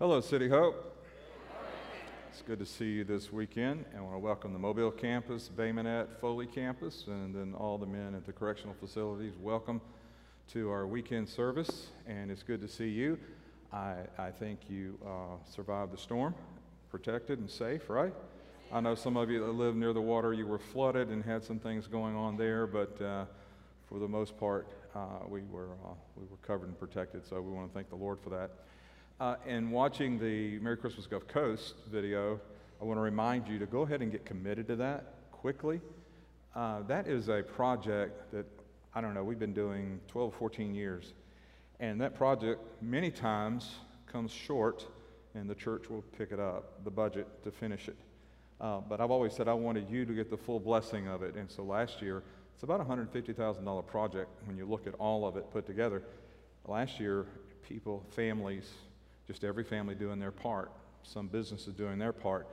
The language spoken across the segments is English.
Hello, City Hope. It's good to see you this weekend. And I want to welcome the Mobile campus, Bay Minette, Foley campus, and then all the men at the correctional facilities. Welcome to our weekend service, and it's good to see you. I, I think you uh, survived the storm, protected and safe, right? I know some of you that live near the water, you were flooded and had some things going on there, but uh, for the most part, uh, we, were, uh, we were covered and protected, so we want to thank the Lord for that. Uh, and watching the Merry Christmas Gulf Coast video, I want to remind you to go ahead and get committed to that quickly. Uh, that is a project that, I don't know, we've been doing 12, 14 years. And that project many times comes short, and the church will pick it up, the budget, to finish it. Uh, but I've always said I wanted you to get the full blessing of it. And so last year, it's about a $150,000 project when you look at all of it put together. Last year, people, families, just every family doing their part, some businesses doing their part,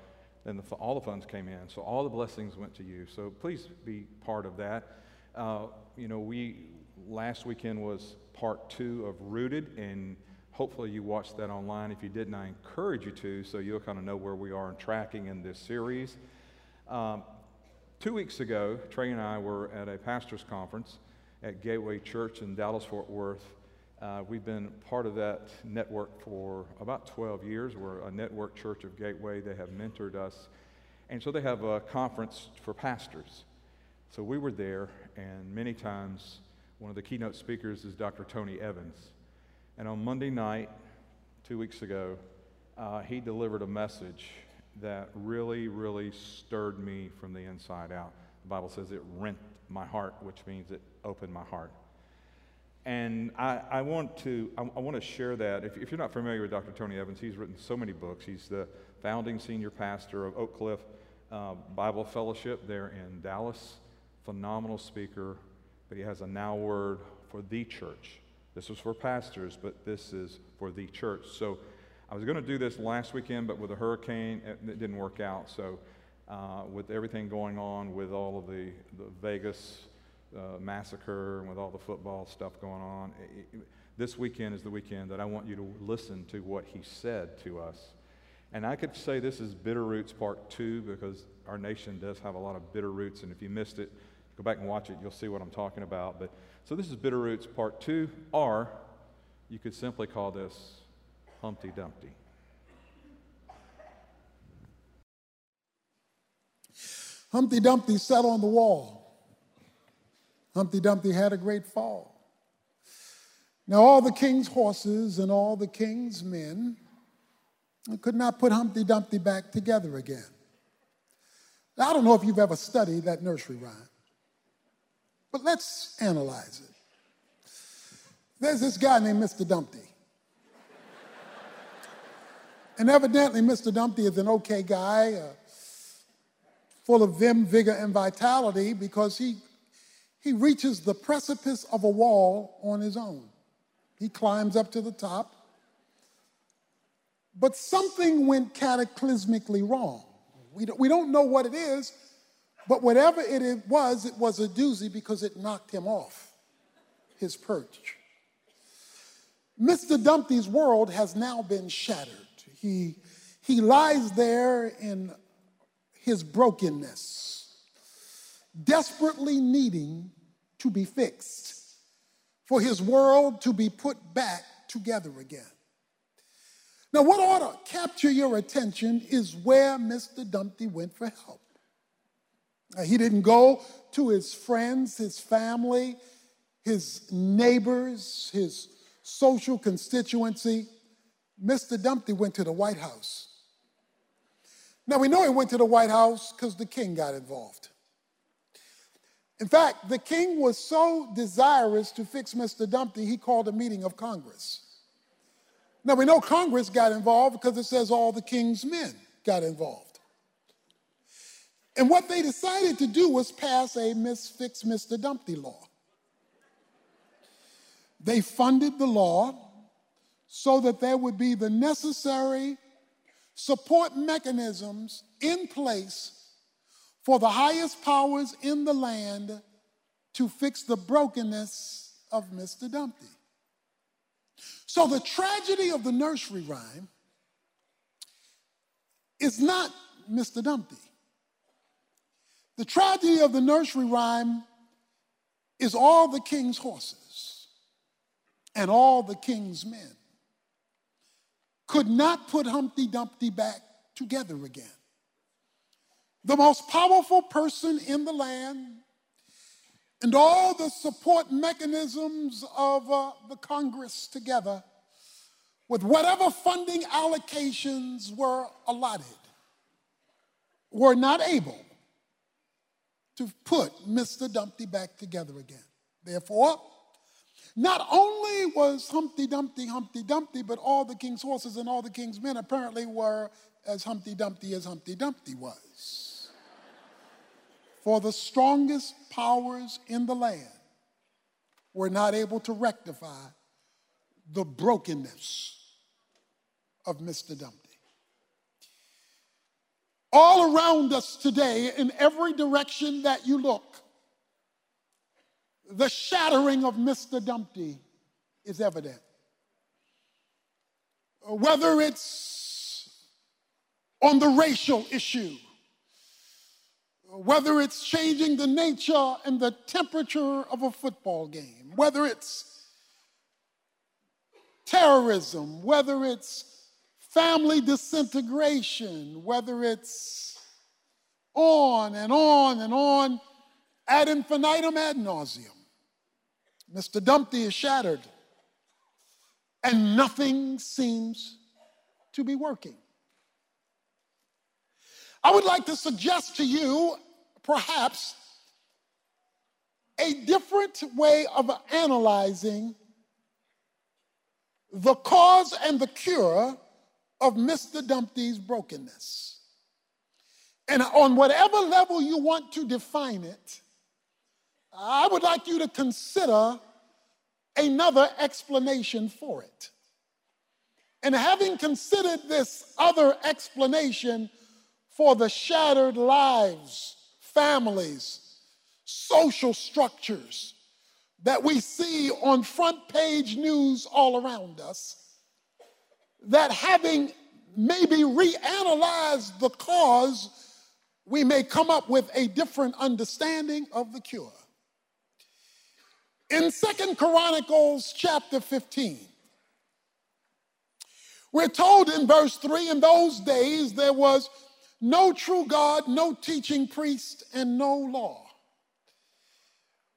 and the, all the funds came in. So all the blessings went to you. So please be part of that. Uh, you know, we last weekend was part two of Rooted, and hopefully you watched that online. If you didn't, I encourage you to, so you'll kind of know where we are in tracking in this series. Um, two weeks ago, Trey and I were at a pastors' conference at Gateway Church in Dallas Fort Worth uh, we've been part of that network for about 12 years. We're a network church of Gateway. They have mentored us. And so they have a conference for pastors. So we were there, and many times one of the keynote speakers is Dr. Tony Evans. And on Monday night, two weeks ago, uh, he delivered a message that really, really stirred me from the inside out. The Bible says it rent my heart, which means it opened my heart. And I, I, want to, I, I, want to share that. If, if, you're not familiar with Dr. Tony Evans, he's written so many books. He's the founding senior pastor of Oak Cliff uh, Bible Fellowship there in Dallas. Phenomenal speaker, but he has a now word for the church. This was for pastors, but this is for the church. So I was going to do this last weekend, but with a hurricane, it, it didn't work out. So uh, with everything going on with all of the, the Vegas uh, massacre and with all the football stuff going on. this weekend is the weekend that I want you to listen to what he said to us. And I could say this is Bitter Roots Part 2 because our nation does have a lot of bitter roots. And if you missed it, go back and watch it. You'll see what I'm talking about. But So this is Bitter Roots Part 2, or you could simply call this Humpty Dumpty. Humpty Dumpty sat on the wall Humpty Dumpty had a great fall. Now, all the king's horses and all the king's men could not put Humpty Dumpty back together again. Now, I don't know if you've ever studied that nursery rhyme, but let's analyze it. There's this guy named Mr. Dumpty. and evidently, Mr. Dumpty is an okay guy, uh, full of vim, vigor, and vitality because he he reaches the precipice of a wall on his own. He climbs up to the top. But something went cataclysmically wrong. We don't, we don't know what it is, but whatever it was, it was a doozy because it knocked him off his perch. Mr. Dumpty's world has now been shattered. He, he lies there in his brokenness desperately needing to be fixed, for his world to be put back together again. Now, what ought to capture your attention is where Mr. Dumpty went for help. Now, he didn't go to his friends, his family, his neighbors, his social constituency. Mr. Dumpty went to the White House. Now, we know he went to the White House because the king got involved. In fact, the king was so desirous to fix Mr. Dumpty, he called a meeting of Congress. Now, we know Congress got involved because it says all the king's men got involved. And what they decided to do was pass a Fix Mr. Dumpty law. They funded the law so that there would be the necessary support mechanisms in place for the highest powers in the land to fix the brokenness of Mr. Dumpty. So the tragedy of the nursery rhyme is not Mr. Dumpty. The tragedy of the nursery rhyme is all the king's horses and all the king's men could not put Humpty Dumpty back together again. The most powerful person in the land and all the support mechanisms of uh, the Congress together with whatever funding allocations were allotted were not able to put Mr. Dumpty back together again. Therefore, not only was Humpty Dumpty Humpty Dumpty, but all the king's horses and all the king's men apparently were as Humpty Dumpty as Humpty Dumpty was. For the strongest powers in the land were not able to rectify the brokenness of Mr. Dumpty. All around us today, in every direction that you look, the shattering of Mr. Dumpty is evident. Whether it's on the racial issue, whether it's changing the nature and the temperature of a football game, whether it's terrorism, whether it's family disintegration, whether it's on and on and on ad infinitum ad nauseum. Mr. Dumpty is shattered, and nothing seems to be working. I would like to suggest to you, perhaps, a different way of analyzing the cause and the cure of Mr. Dumpty's brokenness. And on whatever level you want to define it, I would like you to consider another explanation for it. And having considered this other explanation for the shattered lives, families, social structures that we see on front page news all around us, that having maybe reanalyzed the cause, we may come up with a different understanding of the cure. In Second Chronicles chapter 15, we're told in verse 3 in those days there was no true God, no teaching priest, and no law.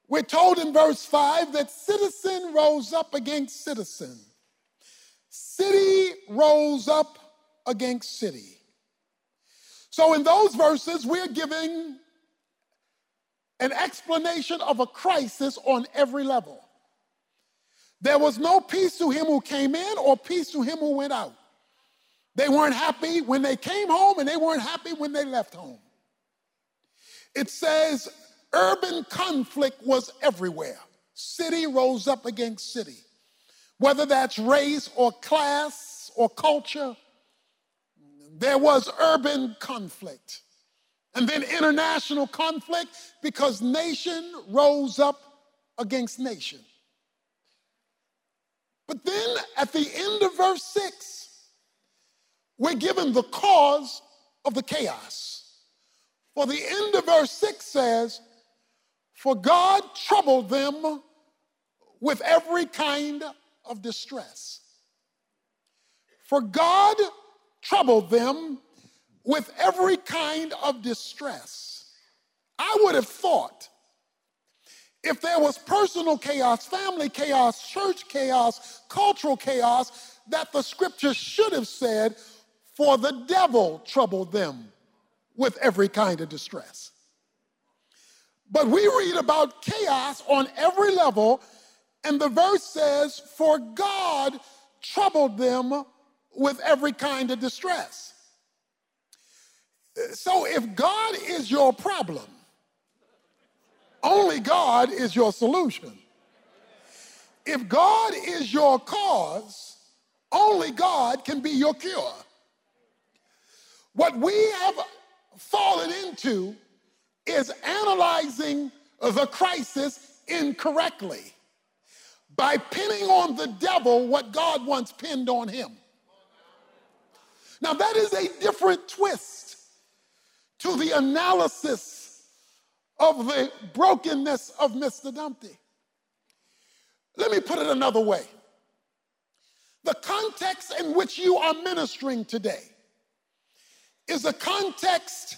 We're told in verse 5 that citizen rose up against citizen City rose up against city. So, in those verses, we're giving an explanation of a crisis on every level. There was no peace to him who came in or peace to him who went out. They weren't happy when they came home and they weren't happy when they left home. It says urban conflict was everywhere. City rose up against city whether that's race or class or culture, there was urban conflict. And then international conflict because nation rose up against nation. But then at the end of verse 6, we're given the cause of the chaos. For the end of verse 6 says, For God troubled them with every kind of distress. For God troubled them with every kind of distress. I would have thought if there was personal chaos, family chaos, church chaos, cultural chaos, that the scripture should have said, For the devil troubled them with every kind of distress. But we read about chaos on every level and the verse says, For God troubled them with every kind of distress. So if God is your problem, only God is your solution. If God is your cause, only God can be your cure. What we have fallen into is analyzing the crisis incorrectly by pinning on the devil what God once pinned on him. Now, that is a different twist to the analysis of the brokenness of Mr. Dumpty. Let me put it another way. The context in which you are ministering today is a context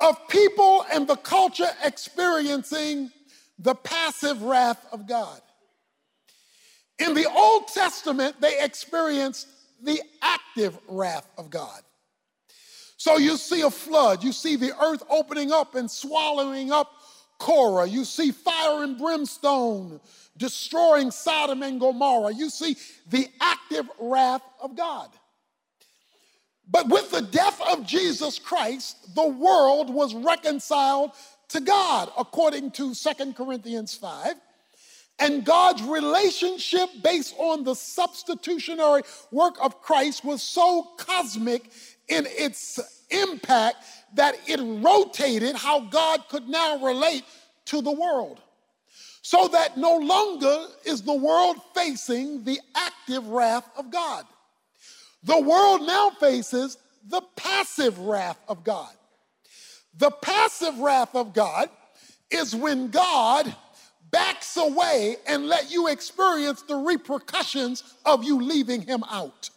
of people and the culture experiencing the passive wrath of God. In the Old Testament, they experienced the active wrath of God. So you see a flood, you see the earth opening up and swallowing up Korah, you see fire and brimstone destroying Sodom and Gomorrah, you see the active wrath of God. But with the death of Jesus Christ, the world was reconciled to God, according to Second Corinthians 5. And God's relationship based on the substitutionary work of Christ was so cosmic in its impact that it rotated how God could now relate to the world. So that no longer is the world facing the active wrath of God. The world now faces the passive wrath of God. The passive wrath of God is when God backs away and let you experience the repercussions of you leaving him out.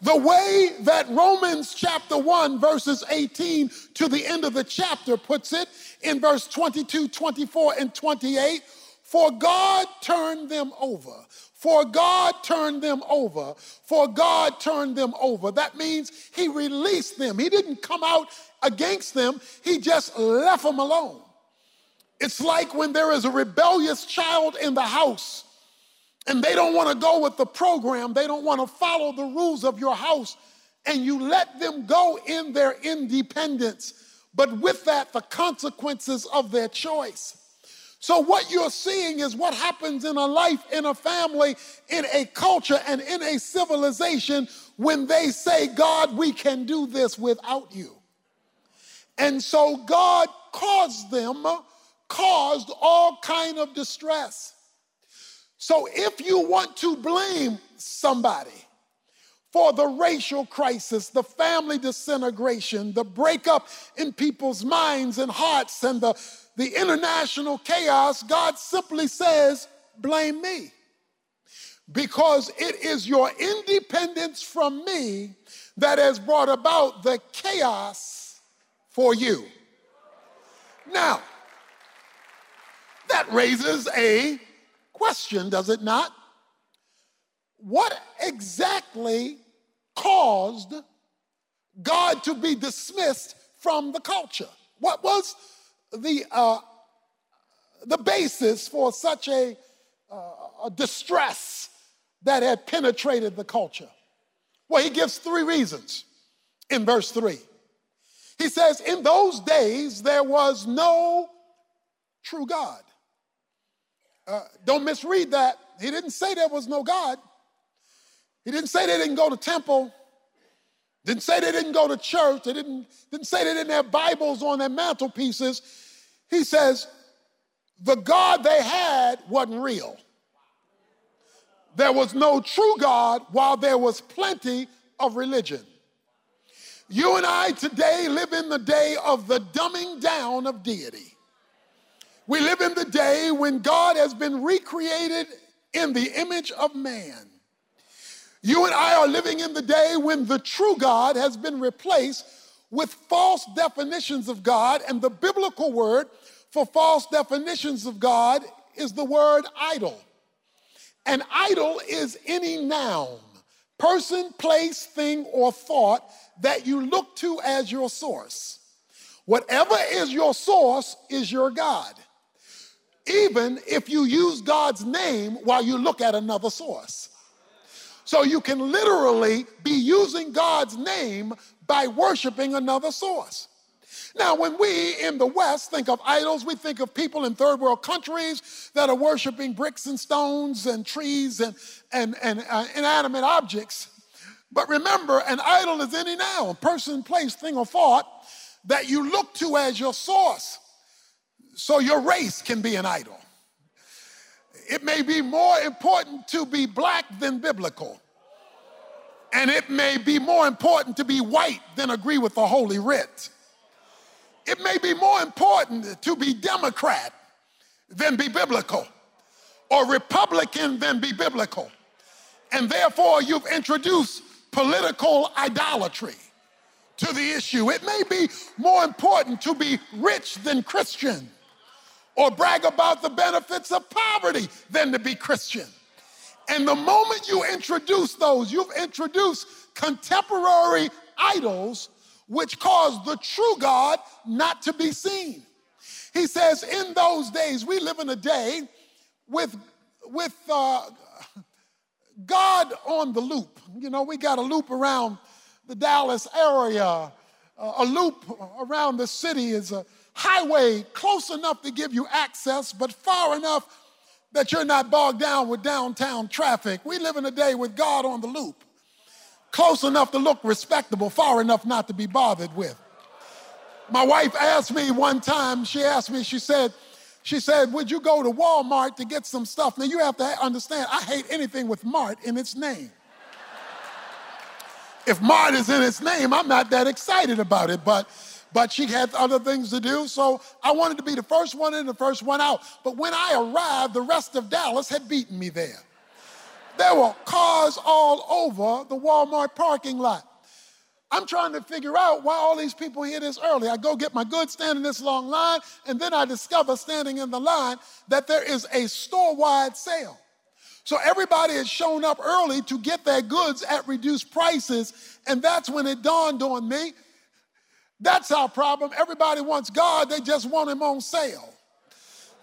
The way that Romans chapter 1, verses 18 to the end of the chapter puts it in verse 22, 24, and 28 for God turned them over. For God turned them over. For God turned them over. That means He released them. He didn't come out against them, He just left them alone. It's like when there is a rebellious child in the house and they don't want to go with the program, they don't want to follow the rules of your house, and you let them go in their independence, but with that, the consequences of their choice. So, what you're seeing is what happens in a life, in a family, in a culture, and in a civilization when they say, God, we can do this without you. And so, God caused them caused all kind of distress. So if you want to blame somebody for the racial crisis, the family disintegration, the breakup in people's minds and hearts, and the, the international chaos, God simply says, blame me. Because it is your independence from me that has brought about the chaos for you. Now, that raises a question, does it not? What exactly caused God to be dismissed from the culture? What was the, uh, the basis for such a, uh, a distress that had penetrated the culture? Well, he gives three reasons in verse 3. He says, In those days there was no true God. Uh, don't misread that. He didn't say there was no God. He didn't say they didn't go to temple. Didn't say they didn't go to church. They didn't, didn't say they didn't have Bibles on their mantelpieces. He says the God they had wasn't real. There was no true God while there was plenty of religion. You and I today live in the day of the dumbing down of deity. We live in the day when God has been recreated in the image of man. You and I are living in the day when the true God has been replaced with false definitions of God, and the biblical word for false definitions of God is the word idol. An idol is any noun, person, place, thing, or thought that you look to as your source. Whatever is your source is your God even if you use God's name while you look at another source. So you can literally be using God's name by worshiping another source. Now, when we in the West think of idols, we think of people in third world countries that are worshiping bricks and stones and trees and, and, and uh, inanimate objects. But remember, an idol is any noun, person, place, thing, or thought that you look to as your source. So your race can be an idol. It may be more important to be black than biblical. And it may be more important to be white than agree with the Holy Writ. It may be more important to be Democrat than be biblical, or Republican than be biblical. And therefore, you've introduced political idolatry to the issue. It may be more important to be rich than Christian or brag about the benefits of poverty than to be Christian. And the moment you introduce those, you've introduced contemporary idols which cause the true God not to be seen. He says, in those days, we live in a day with, with uh, God on the loop. You know, we got a loop around the Dallas area, uh, a loop around the city is a highway close enough to give you access, but far enough that you're not bogged down with downtown traffic. We live in a day with God on the loop, close enough to look respectable, far enough not to be bothered with. My wife asked me one time, she asked me, she said, she said, Would you go to Walmart to get some stuff? Now you have to understand, I hate anything with Mart in its name. if Mart is in its name, I'm not that excited about it, but but she had other things to do. So I wanted to be the first one in, the first one out. But when I arrived, the rest of Dallas had beaten me there. There were cars all over the Walmart parking lot. I'm trying to figure out why all these people here this early. I go get my goods, stand in this long line, and then I discover standing in the line that there is a store wide sale. So everybody had shown up early to get their goods at reduced prices, and that's when it dawned on me that's our problem. Everybody wants God, they just want Him on sale.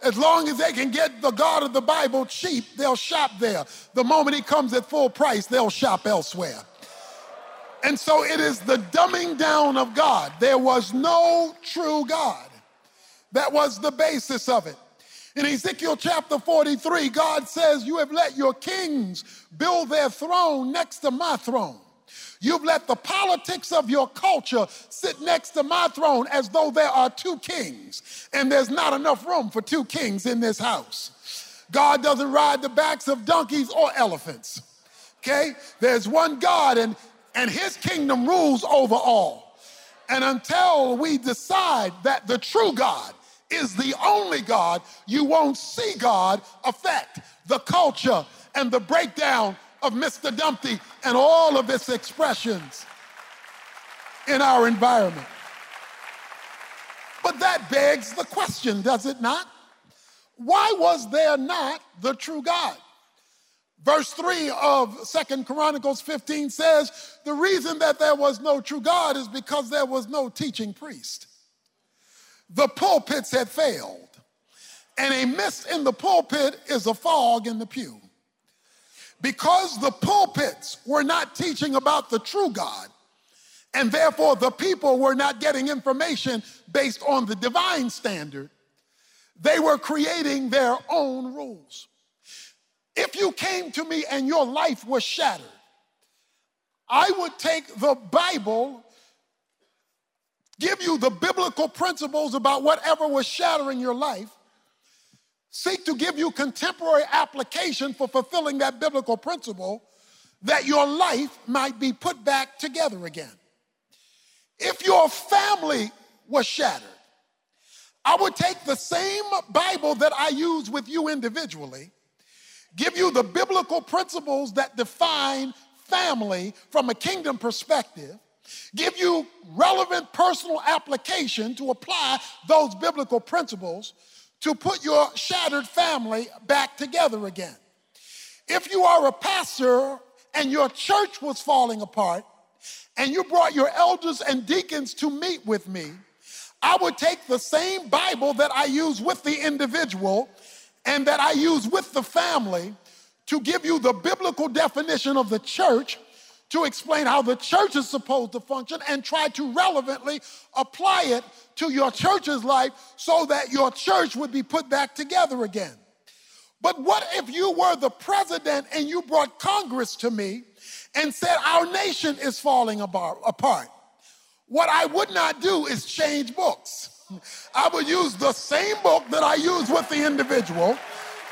As long as they can get the God of the Bible cheap, they'll shop there. The moment He comes at full price, they'll shop elsewhere. And so it is the dumbing down of God. There was no true God. That was the basis of it. In Ezekiel chapter 43, God says, You have let your kings build their throne next to my throne. You've let the politics of your culture sit next to my throne as though there are two kings, and there's not enough room for two kings in this house. God doesn't ride the backs of donkeys or elephants. Okay? There's one God, and, and his kingdom rules over all. And until we decide that the true God is the only God, you won't see God affect the culture and the breakdown of Mr. Dumpty and all of its expressions in our environment. But that begs the question, does it not? Why was there not the true God? Verse 3 of Second Chronicles 15 says, The reason that there was no true God is because there was no teaching priest. The pulpits had failed, and a mist in the pulpit is a fog in the pew. Because the pulpits were not teaching about the true God, and therefore the people were not getting information based on the divine standard, they were creating their own rules. If you came to me and your life was shattered, I would take the Bible, give you the biblical principles about whatever was shattering your life, seek to give you contemporary application for fulfilling that biblical principle that your life might be put back together again. If your family was shattered, I would take the same Bible that I use with you individually, give you the biblical principles that define family from a kingdom perspective, give you relevant personal application to apply those biblical principles to put your shattered family back together again. If you are a pastor and your church was falling apart and you brought your elders and deacons to meet with me, I would take the same Bible that I use with the individual and that I use with the family to give you the biblical definition of the church to explain how the church is supposed to function and try to relevantly apply it to your church's life so that your church would be put back together again. But what if you were the president and you brought Congress to me and said, Our nation is falling apart? What I would not do is change books. I would use the same book that I use with the individual,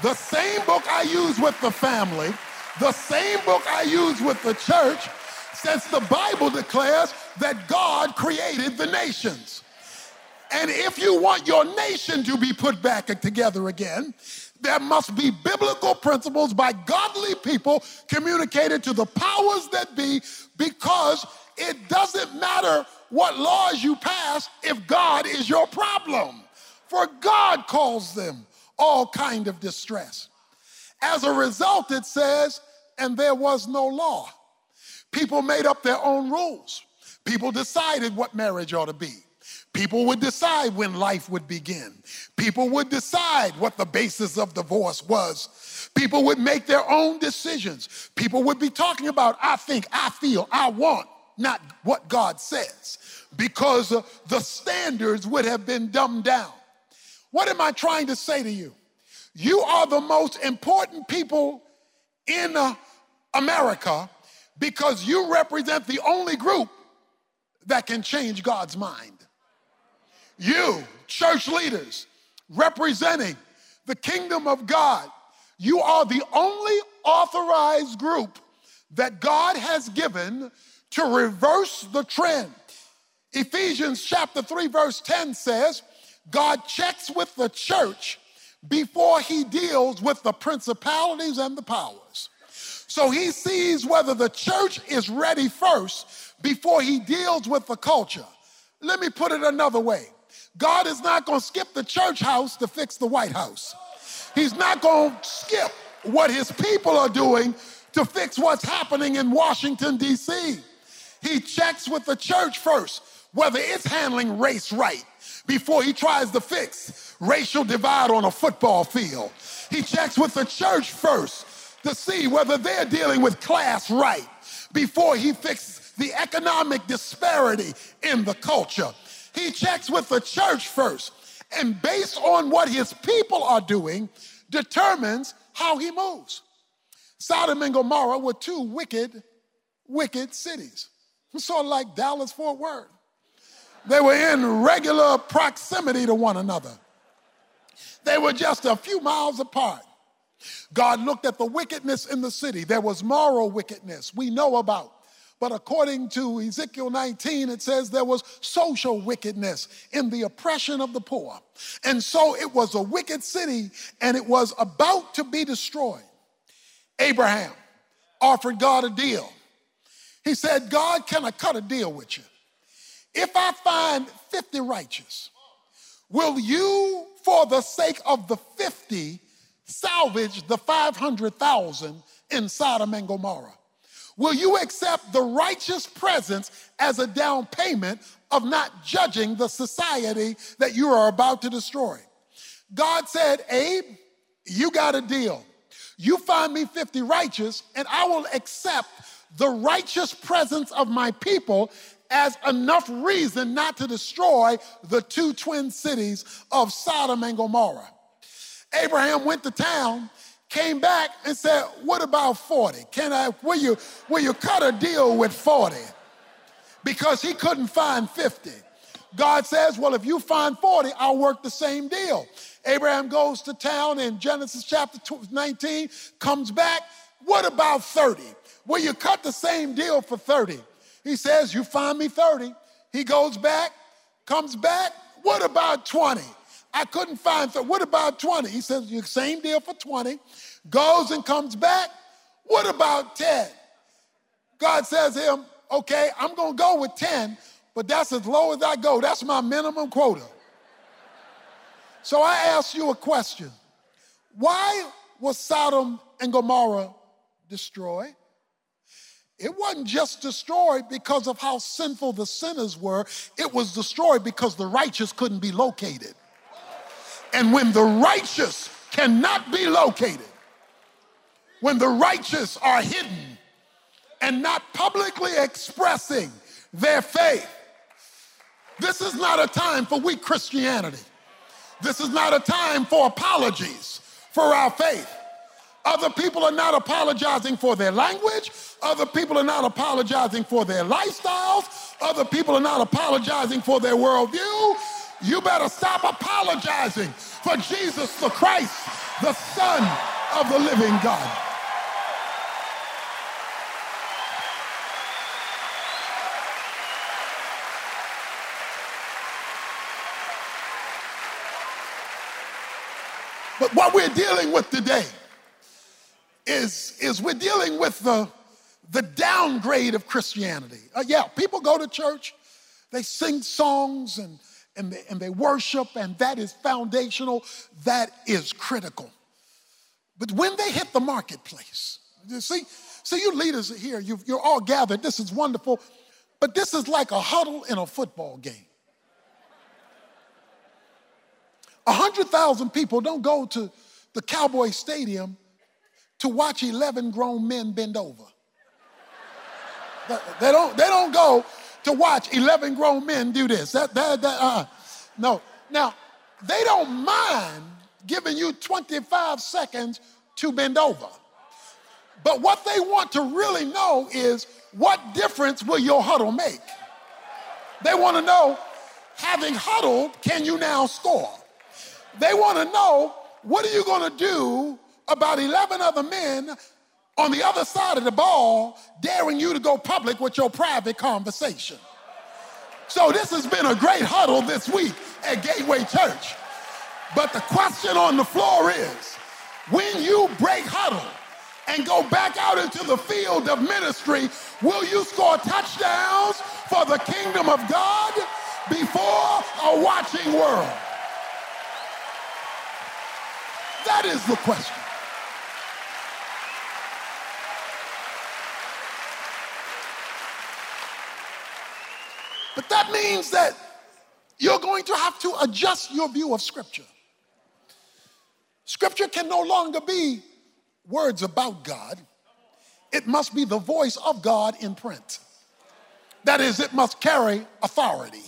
the same book I use with the family, the same book I use with the church, since the Bible declares that God created the nations. And if you want your nation to be put back together again, there must be biblical principles by godly people communicated to the powers that be because it doesn't matter what laws you pass if God is your problem. For God calls them all kind of distress. As a result, it says, and there was no law. People made up their own rules. People decided what marriage ought to be. People would decide when life would begin. People would decide what the basis of divorce was. People would make their own decisions. People would be talking about, I think, I feel, I want, not what God says, because the standards would have been dumbed down. What am I trying to say to you? You are the most important people in America because you represent the only group that can change God's mind. You, church leaders, representing the kingdom of God, you are the only authorized group that God has given to reverse the trend. Ephesians chapter 3, verse 10 says, God checks with the church before he deals with the principalities and the powers. So he sees whether the church is ready first before he deals with the culture. Let me put it another way God is not going to skip the church house to fix the White House. He's not going to skip what his people are doing to fix what's happening in Washington, D.C. He checks with the church first whether it's handling race right before he tries to fix racial divide on a football field. He checks with the church first to see whether they're dealing with class right before he fixes the economic disparity in the culture. He checks with the church first, and based on what his people are doing, determines how he moves. Sodom and Gomorrah were two wicked, wicked cities, sort of like Dallas Fort Worth. They were in regular proximity to one another. They were just a few miles apart. God looked at the wickedness in the city. There was moral wickedness we know about. But according to Ezekiel 19, it says there was social wickedness in the oppression of the poor. And so it was a wicked city and it was about to be destroyed. Abraham offered God a deal. He said, God, can I cut a deal with you? If I find 50 righteous, will you, for the sake of the 50, salvage the 500,000 in Sodom and Gomorrah? Will you accept the righteous presence as a down payment of not judging the society that you are about to destroy? God said, Abe, you got a deal. You find me 50 righteous, and I will accept the righteous presence of my people as enough reason not to destroy the two twin cities of Sodom and Gomorrah. Abraham went to town came back and said, What about 40? Can I, will you, will you cut a deal with 40? Because he couldn't find 50. God says, Well, if you find 40, I'll work the same deal. Abraham goes to town in Genesis chapter 19, comes back. What about 30? Will you cut the same deal for 30? He says, You find me 30. He goes back, comes back. What about 20? I couldn't find, so what about 20? He says, the same deal for 20. Goes and comes back. What about 10? God says to him, okay, I'm going to go with 10, but that's as low as I go. That's my minimum quota. So I ask you a question. Why was Sodom and Gomorrah destroyed? It wasn't just destroyed because of how sinful the sinners were, it was destroyed because the righteous couldn't be located. And when the righteous cannot be located, when the righteous are hidden and not publicly expressing their faith, this is not a time for weak Christianity. This is not a time for apologies for our faith. Other people are not apologizing for their language. Other people are not apologizing for their lifestyles. Other people are not apologizing for their worldview. You better stop apologizing for Jesus the Christ, the Son of the living God. But what we're dealing with today is, is we're dealing with the, the downgrade of Christianity. Uh, yeah, people go to church, they sing songs and, and, they, and they worship, and that is foundational, that is critical. But when they hit the marketplace, you see, see, you leaders are here, you you're all gathered, this is wonderful, but this is like a huddle in a football game. 100,000 people don't go to the Cowboy Stadium to watch 11 grown men bend over. They don't, they don't go to watch 11 grown men do this. That, that, that, uh, no. Now, they don't mind giving you 25 seconds to bend over. But what they want to really know is what difference will your huddle make? They want to know, having huddled, can you now score? They want to know, what are you going to do about 11 other men on the other side of the ball daring you to go public with your private conversation? So, this has been a great huddle this week at Gateway Church. But the question on the floor is when you break huddle and go back out into the field of ministry, will you score touchdowns for the kingdom of God before a watching world? That is the question. But that means that you're going to have to adjust your view of Scripture. Scripture can no longer be words about God, it must be the voice of God in print. That is, it must carry authority.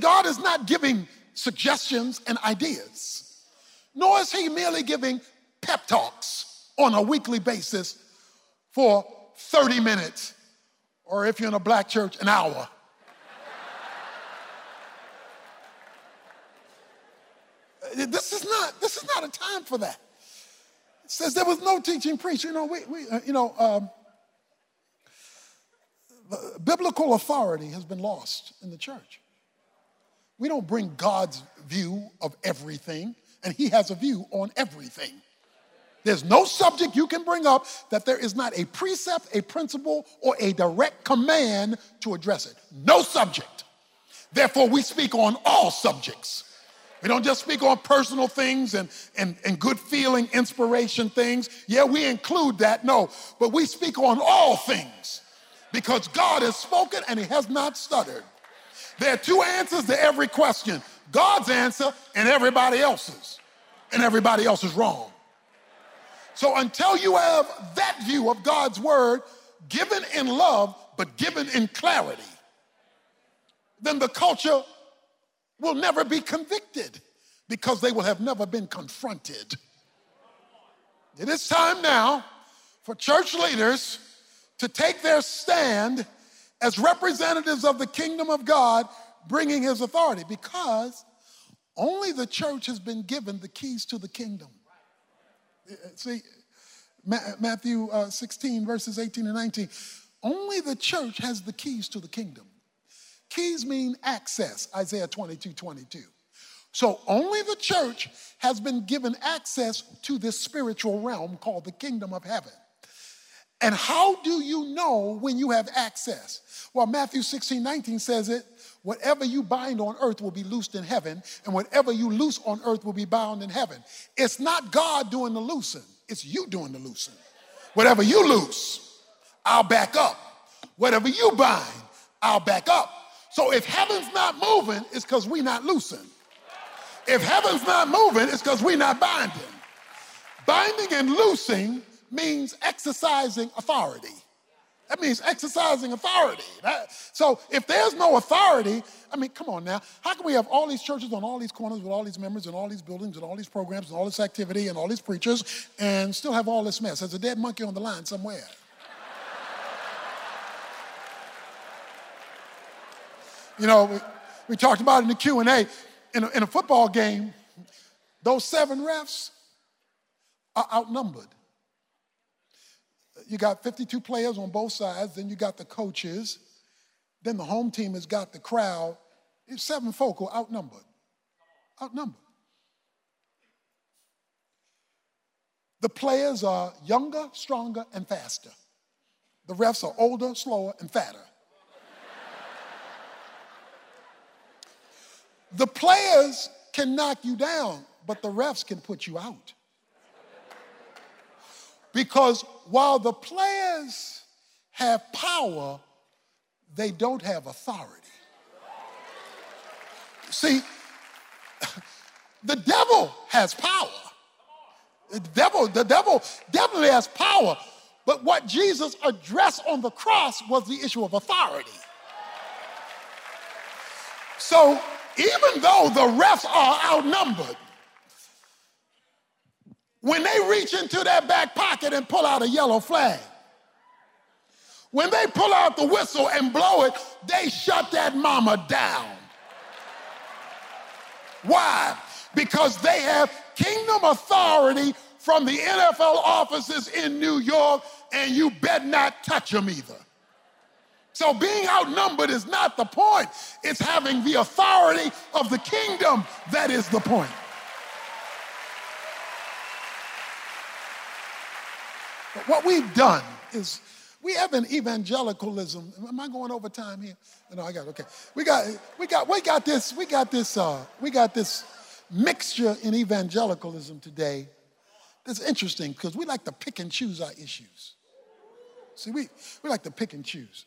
God is not giving suggestions and ideas, nor is He merely giving pep talks on a weekly basis for 30 minutes, or if you're in a black church, an hour. This is not, this is not a time for that. It says there was no teaching priest. You know, we, we uh, you know, um, biblical authority has been lost in the church. We don't bring God's view of everything, and He has a view on everything. There's no subject you can bring up that there is not a precept, a principle, or a direct command to address it. No subject. Therefore, we speak on all subjects. We don't just speak on personal things and, and, and good feeling, inspiration things. Yeah, we include that, no, but we speak on all things because God has spoken and He has not stuttered. There are two answers to every question God's answer and everybody else's, and everybody else is wrong. So until you have that view of God's word given in love, but given in clarity, then the culture will never be convicted because they will have never been confronted. It is time now for church leaders to take their stand as representatives of the kingdom of God, bringing his authority, because only the church has been given the keys to the kingdom. See, Matthew uh, 16, verses 18 and 19. Only the church has the keys to the kingdom. Keys mean access, Isaiah 22 22. So only the church has been given access to this spiritual realm called the kingdom of heaven. And how do you know when you have access? Well, Matthew 16 19 says it whatever you bind on earth will be loosed in heaven, and whatever you loose on earth will be bound in heaven. It's not God doing the loosing, it's you doing the loosing. Whatever you loose, I'll back up. Whatever you bind, I'll back up. So if heaven's not moving, it's because we're not loosing. If heaven's not moving, it's because we're not binding. Binding and loosing means exercising authority. That means exercising authority. That, so if there's no authority, I mean, come on now. How can we have all these churches on all these corners with all these members and all these buildings and all these programs and all this activity and all these preachers and still have all this mess? There's a dead monkey on the line somewhere. You know, we, we talked about it in the Q&A. In a, in a football game, those seven refs are outnumbered. You got 52 players on both sides, then you got the coaches, then the home team has got the crowd. It's seven folk are outnumbered. Outnumbered. The players are younger, stronger, and faster. The refs are older, slower, and fatter. the players can knock you down, but the refs can put you out. Because while the players have power, they don't have authority. See, the devil has power. The devil, the devil definitely has power. But what Jesus addressed on the cross was the issue of authority. So even though the refs are outnumbered, when they reach into their back pocket and pull out a yellow flag, when they pull out the whistle and blow it, they shut that mama down. Why? Because they have kingdom authority from the NFL offices in New York, and you bet not touch them either. So being outnumbered is not the point. It's having the authority of the kingdom that is the point. But what we've done is we have an evangelicalism. Am I going over time here? No, I got okay. We got we got we got this we got this uh, we got this mixture in evangelicalism today. That's interesting because we like to pick and choose our issues. See, we, we like to pick and choose.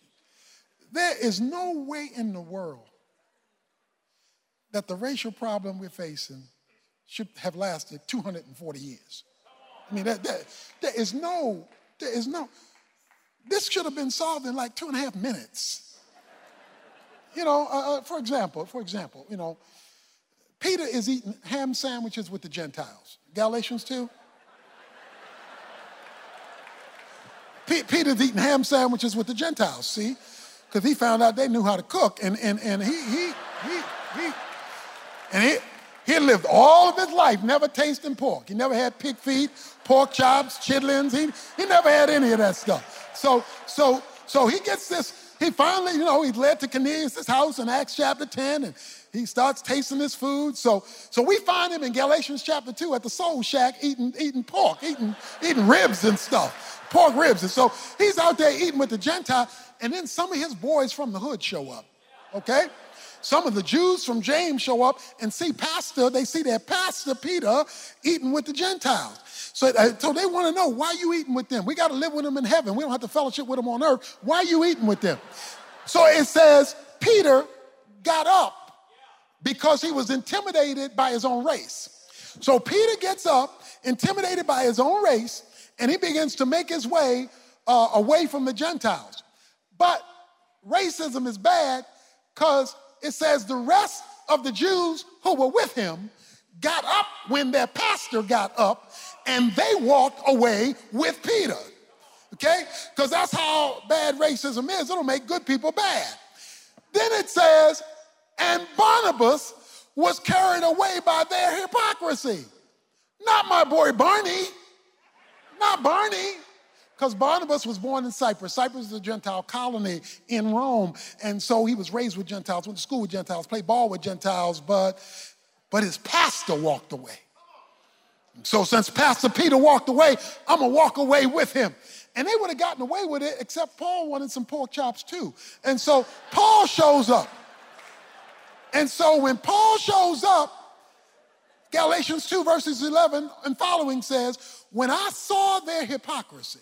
There is no way in the world that the racial problem we're facing should have lasted 240 years. I mean, there is no, there is no, this should have been solved in like two and a half minutes. You know, uh, uh, for example, for example, you know, Peter is eating ham sandwiches with the Gentiles. Galatians 2. P- Peter's eating ham sandwiches with the Gentiles, see? Because he found out they knew how to cook. And, and, and he, he, he, he, and he, he lived all of his life never tasting pork. He never had pig feet, pork chops, chitlins. He, he never had any of that stuff. So, so, so he gets this, he finally, you know, he's led to Cornelius' house in Acts chapter 10, and he starts tasting his food. So, so we find him in Galatians chapter 2 at the soul shack eating, eating pork, eating, eating ribs and stuff, pork ribs. And so he's out there eating with the Gentile, and then some of his boys from the hood show up, okay? Some of the Jews from James show up and see pastor, they see their pastor Peter eating with the Gentiles. So, uh, so they want to know why you eating with them. We got to live with them in heaven. We don't have to fellowship with them on earth. Why are you eating with them? So it says Peter got up because he was intimidated by his own race. So Peter gets up, intimidated by his own race, and he begins to make his way uh, away from the Gentiles. But racism is bad because it says the rest of the Jews who were with him got up when their pastor got up and they walked away with Peter. Okay? Because that's how bad racism is. It'll make good people bad. Then it says, and Barnabas was carried away by their hypocrisy. Not my boy Barney. Not Barney because Barnabas was born in Cyprus. Cyprus is a Gentile colony in Rome. And so he was raised with Gentiles, went to school with Gentiles, played ball with Gentiles, but, but his pastor walked away. So since Pastor Peter walked away, I'm going to walk away with him. And they would have gotten away with it, except Paul wanted some pork chops too. And so Paul shows up. And so when Paul shows up, Galatians 2, verses 11 and following says, When I saw their hypocrisy,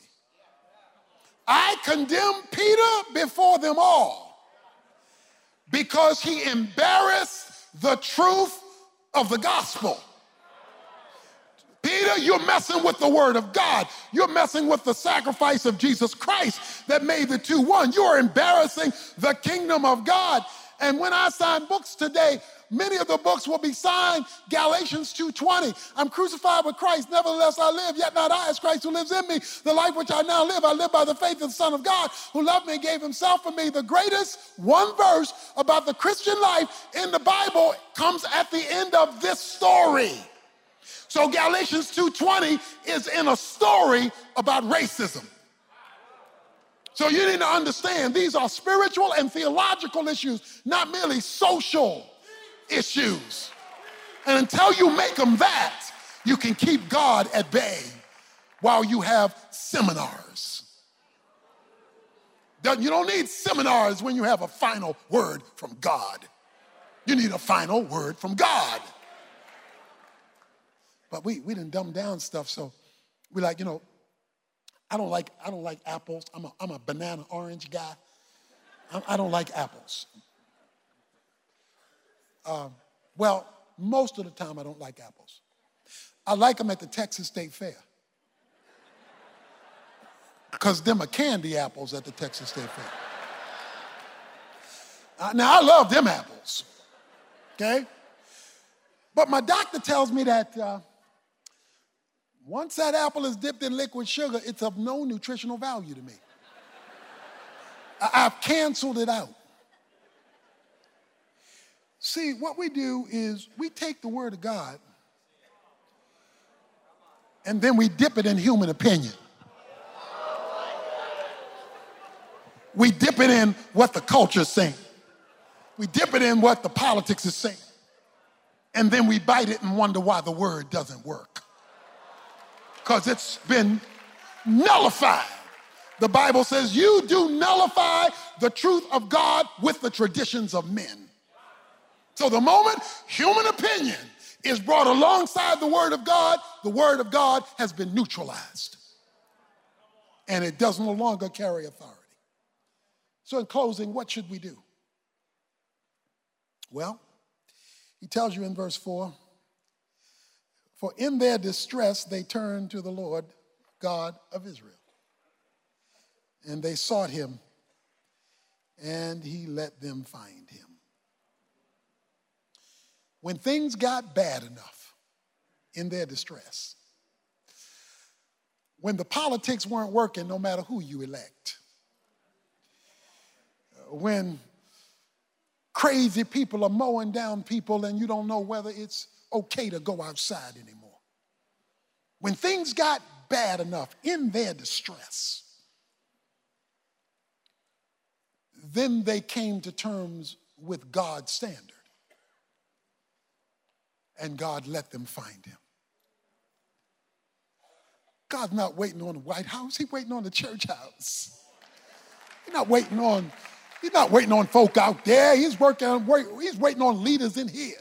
I condemn Peter before them all because he embarrassed the truth of the gospel. Peter, you're messing with the word of God. You're messing with the sacrifice of Jesus Christ that made the two one. You're embarrassing the kingdom of God. And when I sign books today, Many of the books will be signed Galatians 2:20. I'm crucified with Christ, nevertheless I live, yet not I, as Christ who lives in me. The life which I now live, I live by the faith of the Son of God who loved me and gave himself for me. The greatest one verse about the Christian life in the Bible comes at the end of this story. So Galatians 2:20 is in a story about racism. So you need to understand these are spiritual and theological issues, not merely social issues. And until you make them that, you can keep God at bay. while you have seminars. You don't need seminars when you have a final word from God. You need a final word from God. But we, we didn't dumb down stuff, so we like, you know, I don't like, I don't like apples. I'm a, I'm a banana orange guy. I, I don't like apples. Um, well, most of the time I don't like apples. I like them at the Texas State Fair. Because them are candy apples at the Texas State Fair. Uh, now, I love them apples, okay? But my doctor tells me that uh, once that apple is dipped in liquid sugar, it's of no nutritional value to me. I've canceled it out. See, what we do is we take the Word of God and then we dip it in human opinion. We dip it in what the culture's saying. We dip it in what the politics is saying. And then we bite it and wonder why the word doesn't work. Because it's been nullified. The Bible says you do nullify the truth of God with the traditions of men. So the moment human opinion is brought alongside the Word of God, the Word of God has been neutralized. And it does no longer carry authority. So, in closing, what should we do? Well, he tells you in verse 4 For in their distress they turned to the Lord God of Israel. And they sought him, and he let them find him. When things got bad enough in their distress, when the politics weren't working, no matter who you elect, when crazy people are mowing down people and you don't know whether it's okay to go outside anymore. When things got bad enough in their distress, then they came to terms with God's standard. And God let them find him. God's not waiting on the White House, He's waiting on the church house. He's not waiting on He's not waiting on folk out there. He's working on, he's waiting on leaders in here.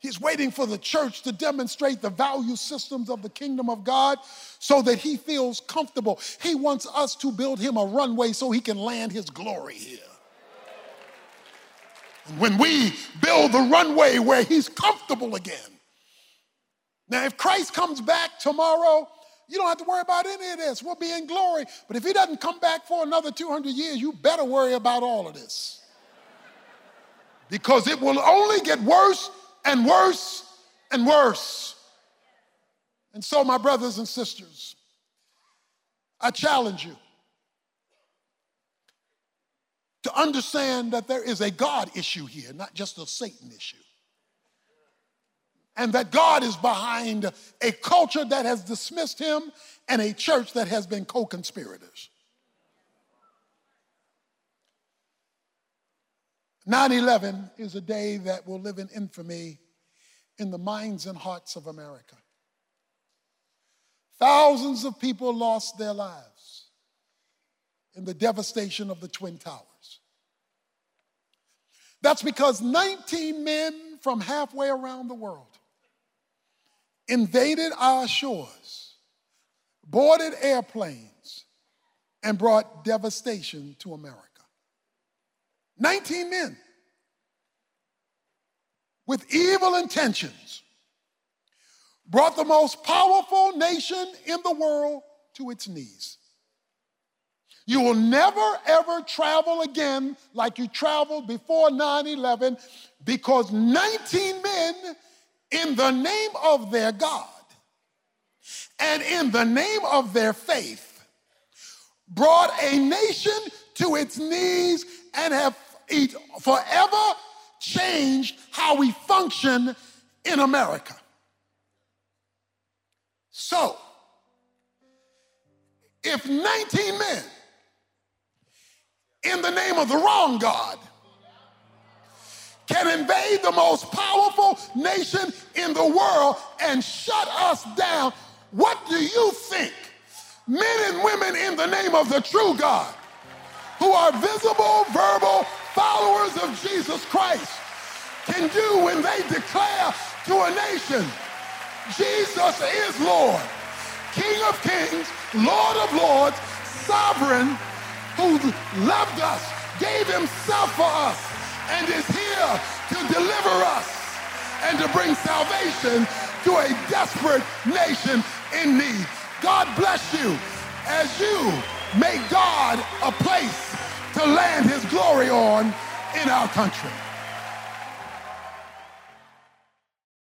He's waiting for the church to demonstrate the value systems of the kingdom of God so that he feels comfortable. He wants us to build him a runway so he can land his glory here. And when we build the runway where he's comfortable again. Now, if Christ comes back tomorrow, you don't have to worry about any of this. We'll be in glory. But if he doesn't come back for another 200 years, you better worry about all of this. Because it will only get worse and worse and worse. And so, my brothers and sisters, I challenge you to understand that there is a God issue here, not just a Satan issue and that God is behind a culture that has dismissed him and a church that has been co conspirators. 9 11 is a day that will live in infamy in the minds and hearts of America. Thousands of people lost their lives in the devastation of the Twin Towers. That's because 19 men from halfway around the world invaded our shores, boarded airplanes, and brought devastation to America. 19 men with evil intentions brought the most powerful nation in the world to its knees. You will never ever travel again like you traveled before 9 11 because 19 men in the name of their God and in the name of their faith brought a nation to its knees and have forever changed how we function in America. So, if 19 men in the name of the wrong God can invade the most powerful nation in the world and shut us down, What do you think men and women in the name of the true God who are visible, verbal followers of Jesus Christ can do when they declare to a nation, Jesus is Lord, King of kings, Lord of lords, sovereign, who loved us, gave himself for us, and is here to deliver us and to bring salvation to a desperate nation in need. God bless you as you make God a place to land his glory on in our country.